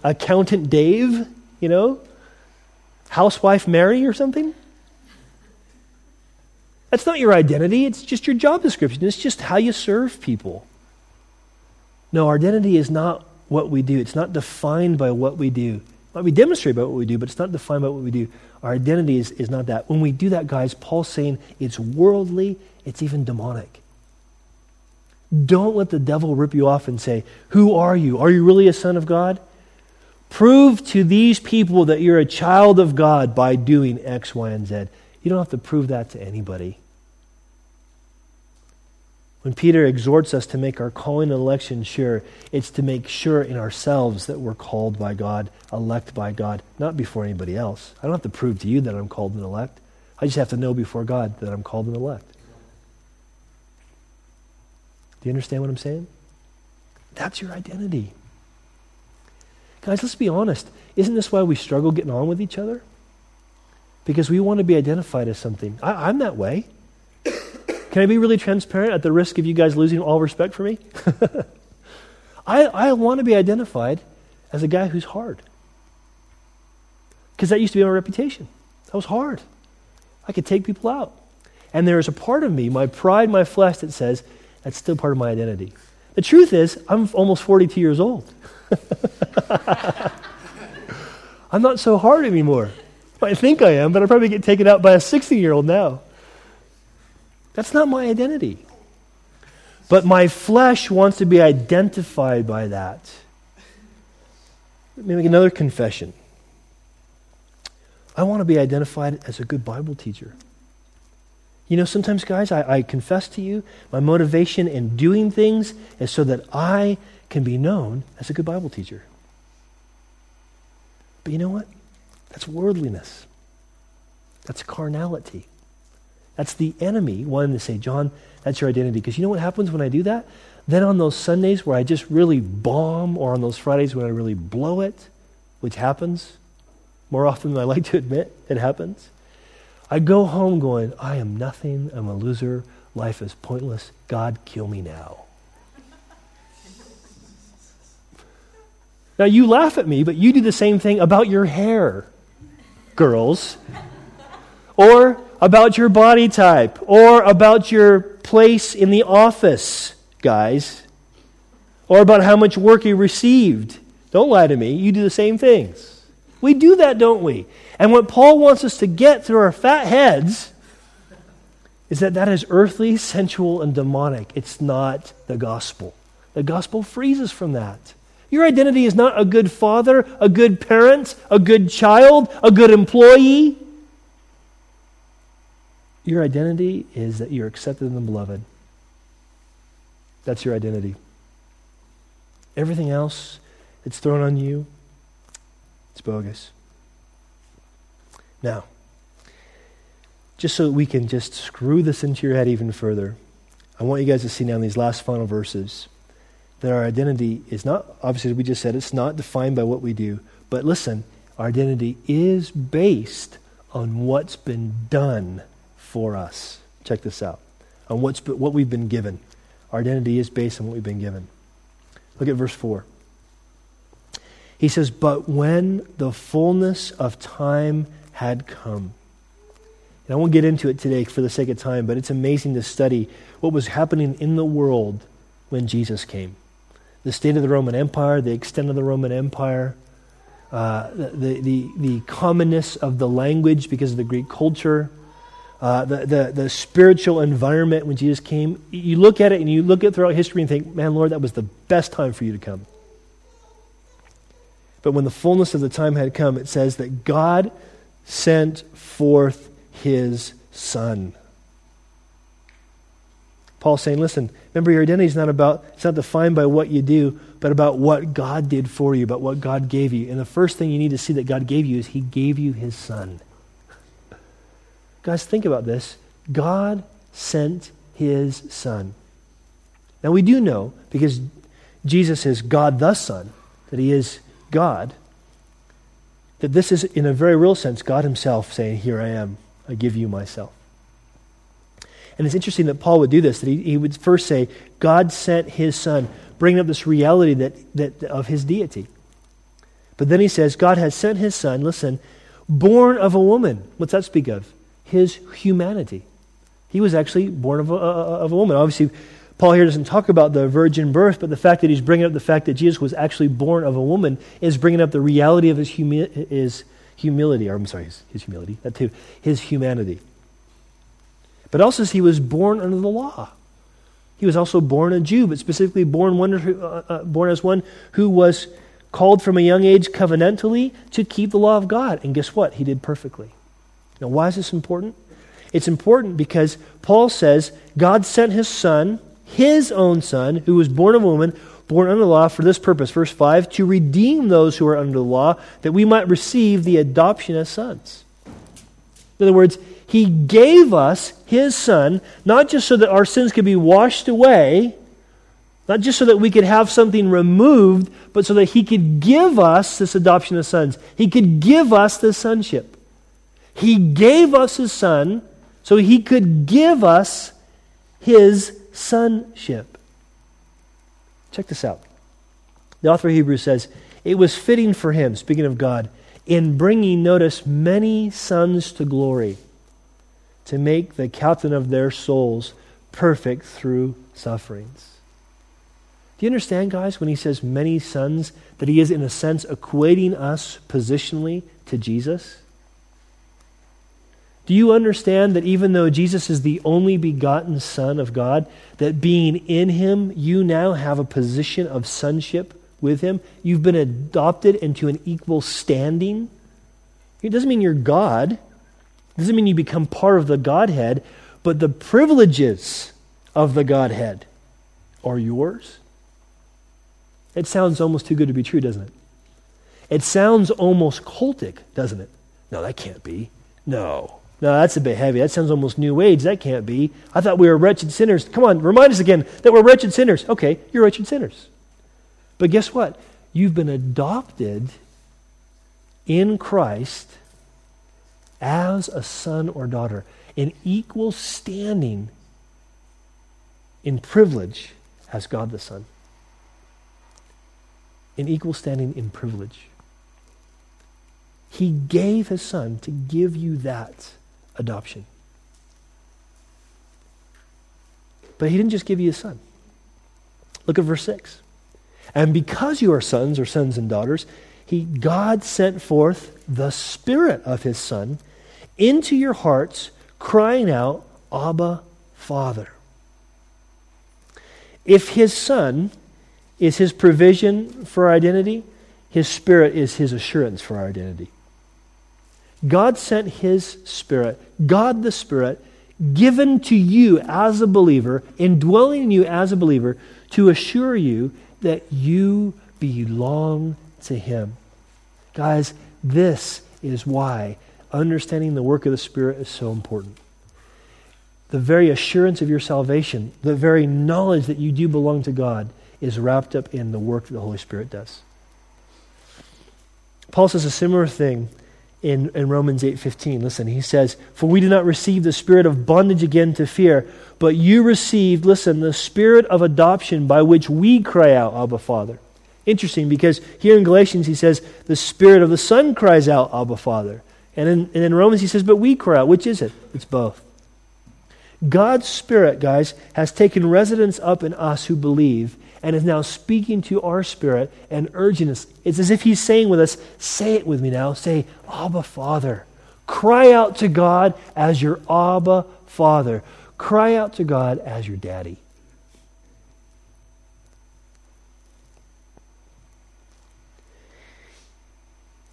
Speaker 1: Accountant Dave? You know? Housewife Mary or something? That's not your identity, it's just your job description. It's just how you serve people. No, our identity is not what we do, it's not defined by what we do. It we demonstrate by what we do, but it's not defined by what we do. Our identity is, is not that. When we do that, guys, Paul's saying it's worldly, it's even demonic. Don't let the devil rip you off and say, Who are you? Are you really a son of God? Prove to these people that you're a child of God by doing X, Y, and Z. You don't have to prove that to anybody. When Peter exhorts us to make our calling and election sure, it's to make sure in ourselves that we're called by God, elect by God, not before anybody else. I don't have to prove to you that I'm called and elect. I just have to know before God that I'm called and elect. Do you understand what I'm saying? That's your identity. Guys, let's be honest. Isn't this why we struggle getting on with each other? Because we want to be identified as something. I, am that way. Can I be really transparent at the risk of you guys losing all respect for me? I, I want to be identified as a guy who's hard. Because that used to be my reputation. That was hard. I could take people out. And there is a part of me, my pride, my flesh, that says that's still part of my identity. The truth is, I'm almost 42 years old. I'm not so hard anymore. I think I am, but I probably get taken out by a 60 year old now. That's not my identity. But my flesh wants to be identified by that. Let me make another confession. I want to be identified as a good Bible teacher. You know, sometimes, guys, I, I confess to you, my motivation in doing things is so that I can be known as a good Bible teacher. But you know what? That's worldliness. That's carnality. That's the enemy wanting to say, John, that's your identity. Because you know what happens when I do that? Then on those Sundays where I just really bomb, or on those Fridays when I really blow it, which happens more often than I like to admit, it happens. I go home going, I am nothing. I'm a loser. Life is pointless. God, kill me now. Now, you laugh at me, but you do the same thing about your hair, girls, or about your body type, or about your place in the office, guys, or about how much work you received. Don't lie to me. You do the same things. We do that, don't we? And what Paul wants us to get through our fat heads is that that is earthly, sensual, and demonic. It's not the gospel. The gospel frees us from that. Your identity is not a good father, a good parent, a good child, a good employee. Your identity is that you're accepted in the beloved. That's your identity. Everything else that's thrown on you, it's bogus. Now, just so we can just screw this into your head even further, I want you guys to see now in these last final verses that our identity is not, obviously, as we just said, it's not defined by what we do. But listen, our identity is based on what's been done for us. Check this out. On what's, what we've been given. Our identity is based on what we've been given. Look at verse 4. He says, But when the fullness of time had come, And I won't get into it today for the sake of time, but it's amazing to study what was happening in the world when Jesus came. The state of the Roman Empire, the extent of the Roman Empire, uh, the, the, the commonness of the language because of the Greek culture, uh, the, the, the spiritual environment when Jesus came. You look at it and you look at throughout history and think, man, Lord, that was the best time for you to come. But when the fullness of the time had come, it says that God sent forth his Son. Paul's saying, listen, remember your identity is not about, it's not defined by what you do, but about what God did for you, about what God gave you. And the first thing you need to see that God gave you is he gave you his son. Guys, think about this. God sent his son. Now we do know, because Jesus is God the Son, that he is God, that this is, in a very real sense, God himself saying, Here I am, I give you myself. And it's interesting that Paul would do this, that he, he would first say, God sent his son, bringing up this reality that, that, of his deity. But then he says, God has sent his son, listen, born of a woman. What's that speak of? His humanity. He was actually born of a, of a woman. Obviously, Paul here doesn't talk about the virgin birth, but the fact that he's bringing up the fact that Jesus was actually born of a woman is bringing up the reality of his, humi- his humility, or I'm sorry, his, his humility, that too, his humanity. But also, he was born under the law. He was also born a Jew, but specifically born, one, uh, uh, born as one who was called from a young age covenantally to keep the law of God. And guess what? He did perfectly. Now, why is this important? It's important because Paul says God sent his son, his own son, who was born of a woman, born under the law for this purpose. Verse 5 to redeem those who are under the law, that we might receive the adoption as sons. In other words, he gave us His Son, not just so that our sins could be washed away, not just so that we could have something removed, but so that He could give us this adoption of sons. He could give us this sonship. He gave us His Son so He could give us His sonship. Check this out. The author of Hebrews says, It was fitting for Him, speaking of God, in bringing, notice, many sons to glory to make the captain of their souls perfect through sufferings. Do you understand, guys, when he says many sons, that he is, in a sense, equating us positionally to Jesus? Do you understand that even though Jesus is the only begotten Son of God, that being in him, you now have a position of sonship with him? You've been adopted into an equal standing. It doesn't mean you're God. it Doesn't mean you become part of the Godhead, but the privileges of the Godhead are yours. It sounds almost too good to be true, doesn't it? It sounds almost cultic, doesn't it? No, that can't be. No. No, that's a bit heavy. That sounds almost new age. That can't be. I thought we were wretched sinners. Come on, remind us again that we're wretched sinners. Okay, you're wretched sinners. But guess what? You've been adopted in Christ as a son or daughter, in equal standing in privilege as God the Son. In equal standing in privilege. He gave his son to give you that adoption. But he didn't just give you a son. Look at verse 6. And because you are sons or sons and daughters, he God sent forth the spirit of his son into your hearts, crying out, Abba, Father. If his son is his provision for our identity, his spirit is his assurance for our identity. God sent his spirit, God the Spirit, given to you as a believer, indwelling in you as a believer, to assure you that you belong to him. Guys, this is why understanding the work of the Spirit is so important. The very assurance of your salvation, the very knowledge that you do belong to God, is wrapped up in the work that the Holy Spirit does. Paul says a similar thing in, in Romans 8:15. Listen, he says, "For we did not receive the spirit of bondage again to fear, but you received, listen, the spirit of adoption by which we cry out, Abba, Father." Interesting because here in Galatians he says, "The spirit of the Son cries out, Abba, Father." And in, and in Romans, he says, But we cry out. Which is it? It's both. God's Spirit, guys, has taken residence up in us who believe and is now speaking to our spirit and urging us. It's as if He's saying with us, Say it with me now. Say, Abba, Father. Cry out to God as your Abba, Father. Cry out to God as your daddy.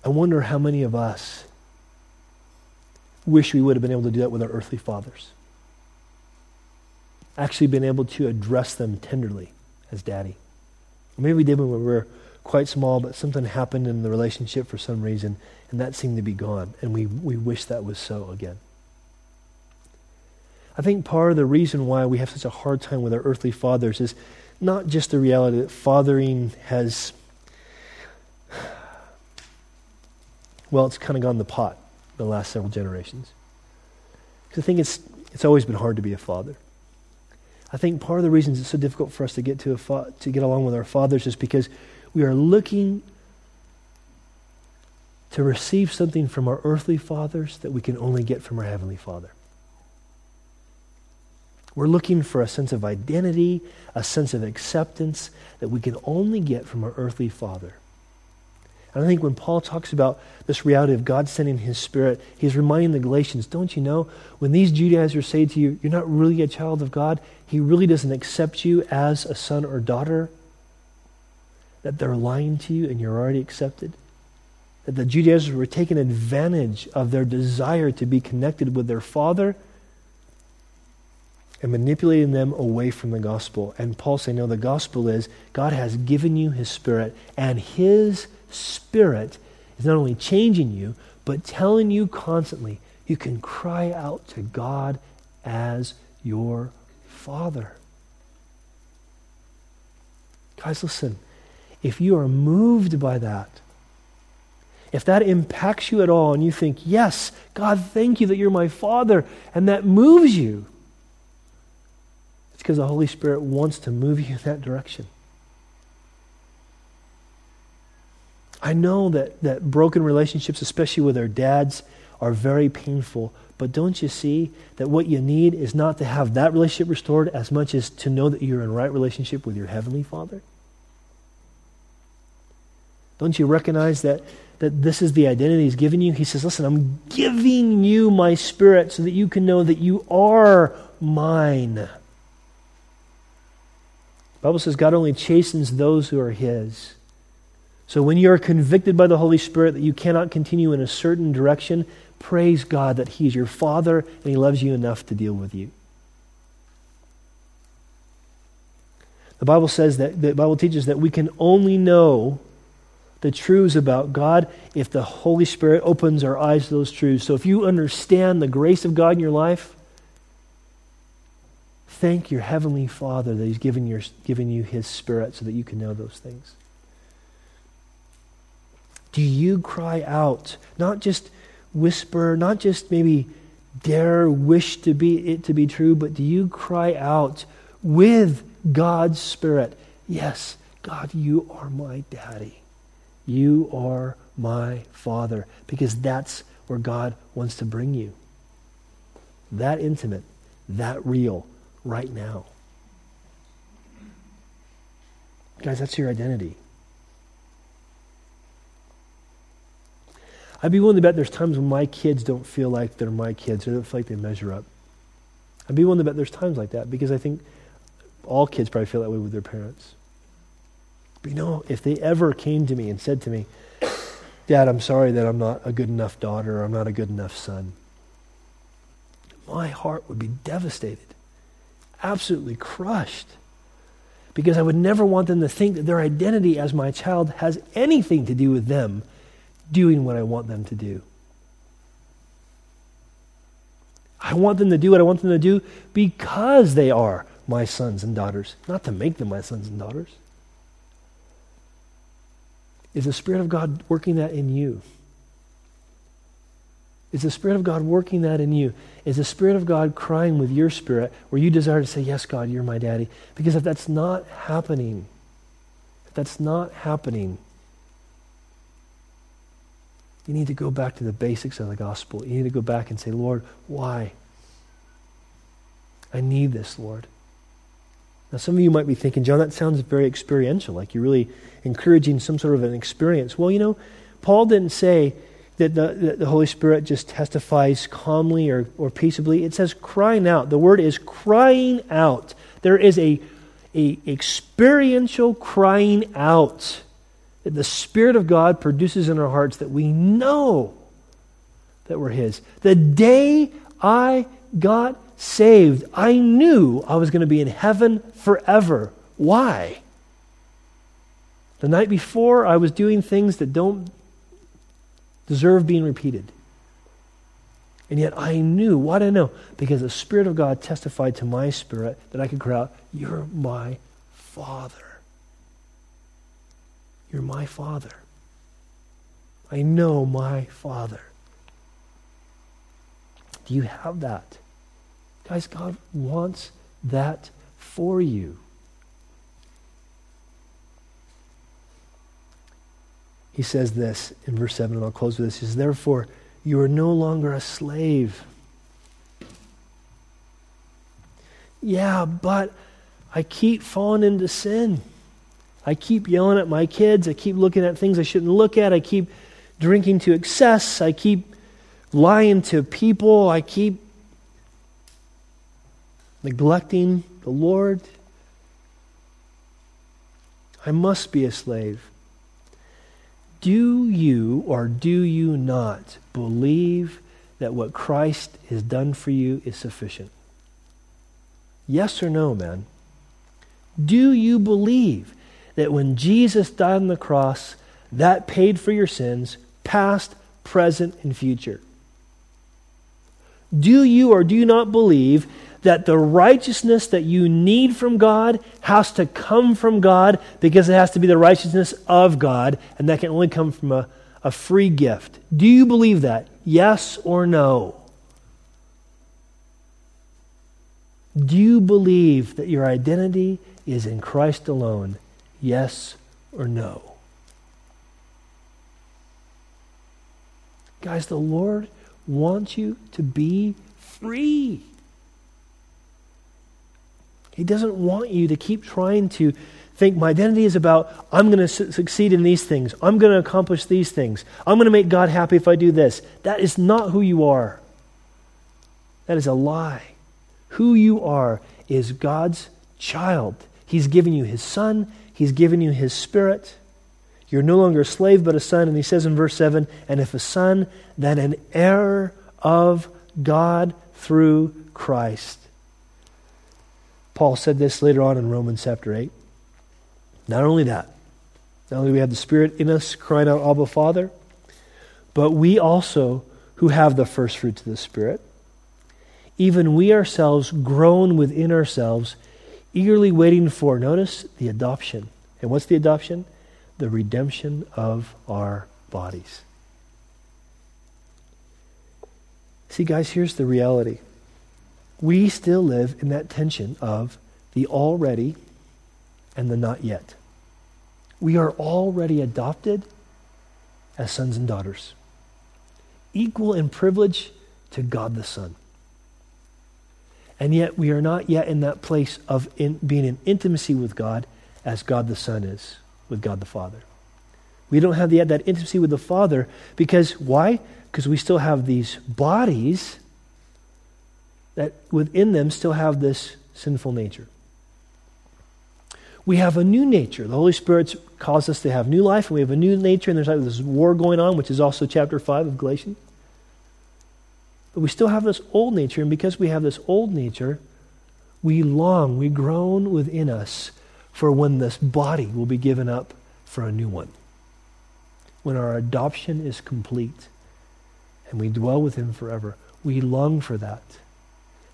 Speaker 1: I wonder how many of us wish we would have been able to do that with our earthly fathers. Actually, been able to address them tenderly as daddy. maybe we did when we were quite small, but something happened in the relationship for some reason, and that seemed to be gone, and we, we wish that was so again. I think part of the reason why we have such a hard time with our earthly fathers is not just the reality that fathering has, well, it's kind of gone the pot the last several generations. Because I think it's, it's always been hard to be a father. I think part of the reasons it's so difficult for us to get to, fa- to get along with our fathers is because we are looking to receive something from our earthly fathers that we can only get from our heavenly Father. We're looking for a sense of identity, a sense of acceptance that we can only get from our earthly Father. And I think when Paul talks about this reality of God sending his Spirit, he's reminding the Galatians, don't you know, when these Judaizers say to you, you're not really a child of God, he really doesn't accept you as a son or daughter, that they're lying to you and you're already accepted. That the Judaizers were taking advantage of their desire to be connected with their Father and manipulating them away from the gospel. And Paul saying, no, the gospel is God has given you his Spirit, and his Spirit is not only changing you, but telling you constantly you can cry out to God as your Father. Guys, listen. If you are moved by that, if that impacts you at all and you think, yes, God, thank you that you're my Father, and that moves you, it's because the Holy Spirit wants to move you in that direction. I know that, that broken relationships, especially with our dads, are very painful. But don't you see that what you need is not to have that relationship restored as much as to know that you're in right relationship with your Heavenly Father? Don't you recognize that, that this is the identity He's given you? He says, Listen, I'm giving you my spirit so that you can know that you are mine. The Bible says God only chastens those who are His. So when you are convicted by the Holy Spirit that you cannot continue in a certain direction, praise God that He is your Father and He loves you enough to deal with you. The Bible says that the Bible teaches that we can only know the truths about God if the Holy Spirit opens our eyes to those truths. So if you understand the grace of God in your life, thank your Heavenly Father that He's given, your, given you His Spirit so that you can know those things. Do you cry out? Not just whisper, not just maybe dare wish to be it to be true, but do you cry out with God's Spirit? Yes, God, you are my daddy. You are my father. Because that's where God wants to bring you. That intimate, that real, right now. Guys, that's your identity. I'd be willing to bet there's times when my kids don't feel like they're my kids or don't feel like they measure up. I'd be willing to bet there's times like that because I think all kids probably feel that way with their parents. But you know, if they ever came to me and said to me, Dad, I'm sorry that I'm not a good enough daughter or I'm not a good enough son, my heart would be devastated, absolutely crushed. Because I would never want them to think that their identity as my child has anything to do with them doing what I want them to do. I want them to do what I want them to do because they are my sons and daughters, not to make them my sons and daughters. Is the Spirit of God working that in you? Is the Spirit of God working that in you? Is the Spirit of God crying with your spirit where you desire to say, Yes, God, you're my daddy? Because if that's not happening, if that's not happening, You need to go back to the basics of the gospel. You need to go back and say, Lord, why? I need this, Lord. Now, some of you might be thinking, John, that sounds very experiential, like you're really encouraging some sort of an experience. Well, you know, Paul didn't say that the, that the Holy Spirit just testifies calmly or, or peaceably. It says crying out. The word is crying out. There is a, a experiential crying out that the Spirit of God produces in our hearts that we know that we're His. The day I got saved, I knew I was going to be in heaven forever. Why? The night before, I was doing things that don't deserve being repeated. And yet I knew. Why did I know? Because the Spirit of God testified to my spirit that I could cry out, You're my Father. You're my Father. I know my Father. Do you have that? Guys, God wants that for you. He says this in verse 7, and I'll close with this. He says, Therefore, you are no longer a slave. Yeah, but I keep falling into sin. I keep yelling at my kids. I keep looking at things I shouldn't look at. I keep drinking to excess. I keep lying to people. I keep neglecting the Lord. I must be a slave. Do you or do you not believe that what Christ has done for you is sufficient? Yes or no, man? Do you believe that when Jesus died on the cross, that paid for your sins, past, present, and future? Do you or do you not believe that the righteousness that you need from God has to come from God because it has to be the righteousness of God, and that can only come from a, a free gift. Do you believe that? Yes or no? Do you believe that your identity is in Christ alone? Yes or no? Guys, the Lord wants you to be free. He doesn't want you to keep trying to think my identity is about I'm going to su- succeed in these things. I'm going to accomplish these things. I'm going to make God happy if I do this. That is not who you are. That is a lie. Who you are is God's child. He's given you his son, he's given you his spirit. You're no longer a slave but a son. And he says in verse 7 and if a son, then an heir of God through Christ. Paul said this later on in Romans chapter 8. Not only that, not only do we have the Spirit in us crying out, Abba, Father, but we also, who have the first fruits of the Spirit, even we ourselves groan within ourselves, eagerly waiting for, notice, the adoption. And what's the adoption? The redemption of our bodies. See, guys, here's the reality we still live in that tension of the already and the not yet. We are already adopted as sons and daughters, equal in privilege to God the Son. And yet we are not yet in that place of in, being in intimacy with God as God the Son is with God the Father. We don't have yet that intimacy with the Father because why? Because we still have these bodies that within them still have this sinful nature. We have a new nature. The Holy Spirit caused us to have new life, and we have a new nature, and there's like this war going on, which is also chapter 5 of Galatians. But we still have this old nature, and because we have this old nature, we long, we groan within us for when this body will be given up for a new one. When our adoption is complete and we dwell with Him forever, we long for that.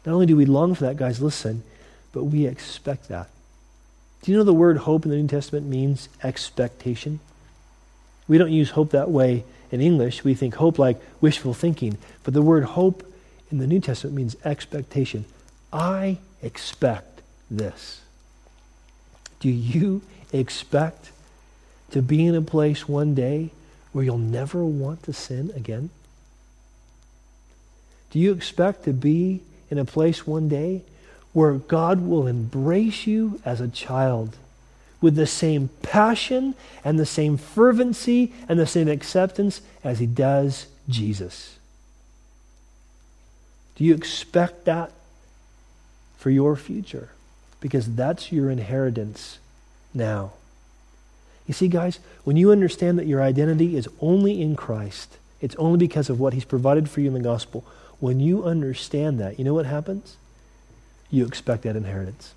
Speaker 1: Not only do we long for that, guys, listen, but we expect that. Do you know the word hope in the New Testament means expectation? We don't use hope that way in English. We think hope like wishful thinking. But the word hope in the New Testament means expectation. I expect this. Do you expect to be in a place one day where you'll never want to sin again? Do you expect to be in a place one day where God will embrace you as a child with the same passion and the same fervency and the same acceptance as he does Jesus? Do you expect that for your future? Because that's your inheritance now. You see, guys, when you understand that your identity is only in Christ, it's only because of what He's provided for you in the gospel. When you understand that, you know what happens? You expect that inheritance.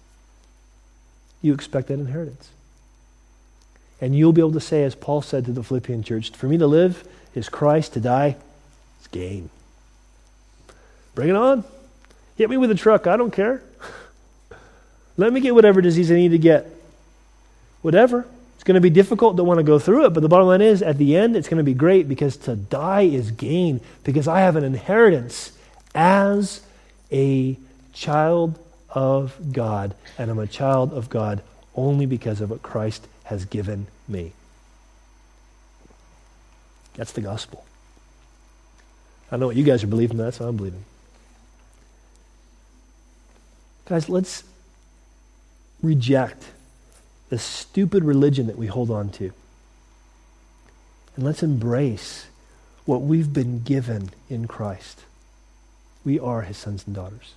Speaker 1: You expect that inheritance. And you'll be able to say, as Paul said to the Philippian church, for me to live is Christ, to die is gain. Bring it on. Hit me with a truck. I don't care. Let me get whatever disease I need to get. Whatever. It's going to be difficult. Don't want to go through it. But the bottom line is, at the end, it's going to be great because to die is gain because I have an inheritance as a child of God. And I'm a child of God only because of what Christ has given me. That's the gospel. I know what you guys are believing. That's what I'm believing. Guys, let's reject the stupid religion that we hold on to. And let's embrace what we've been given in Christ. We are his sons and daughters.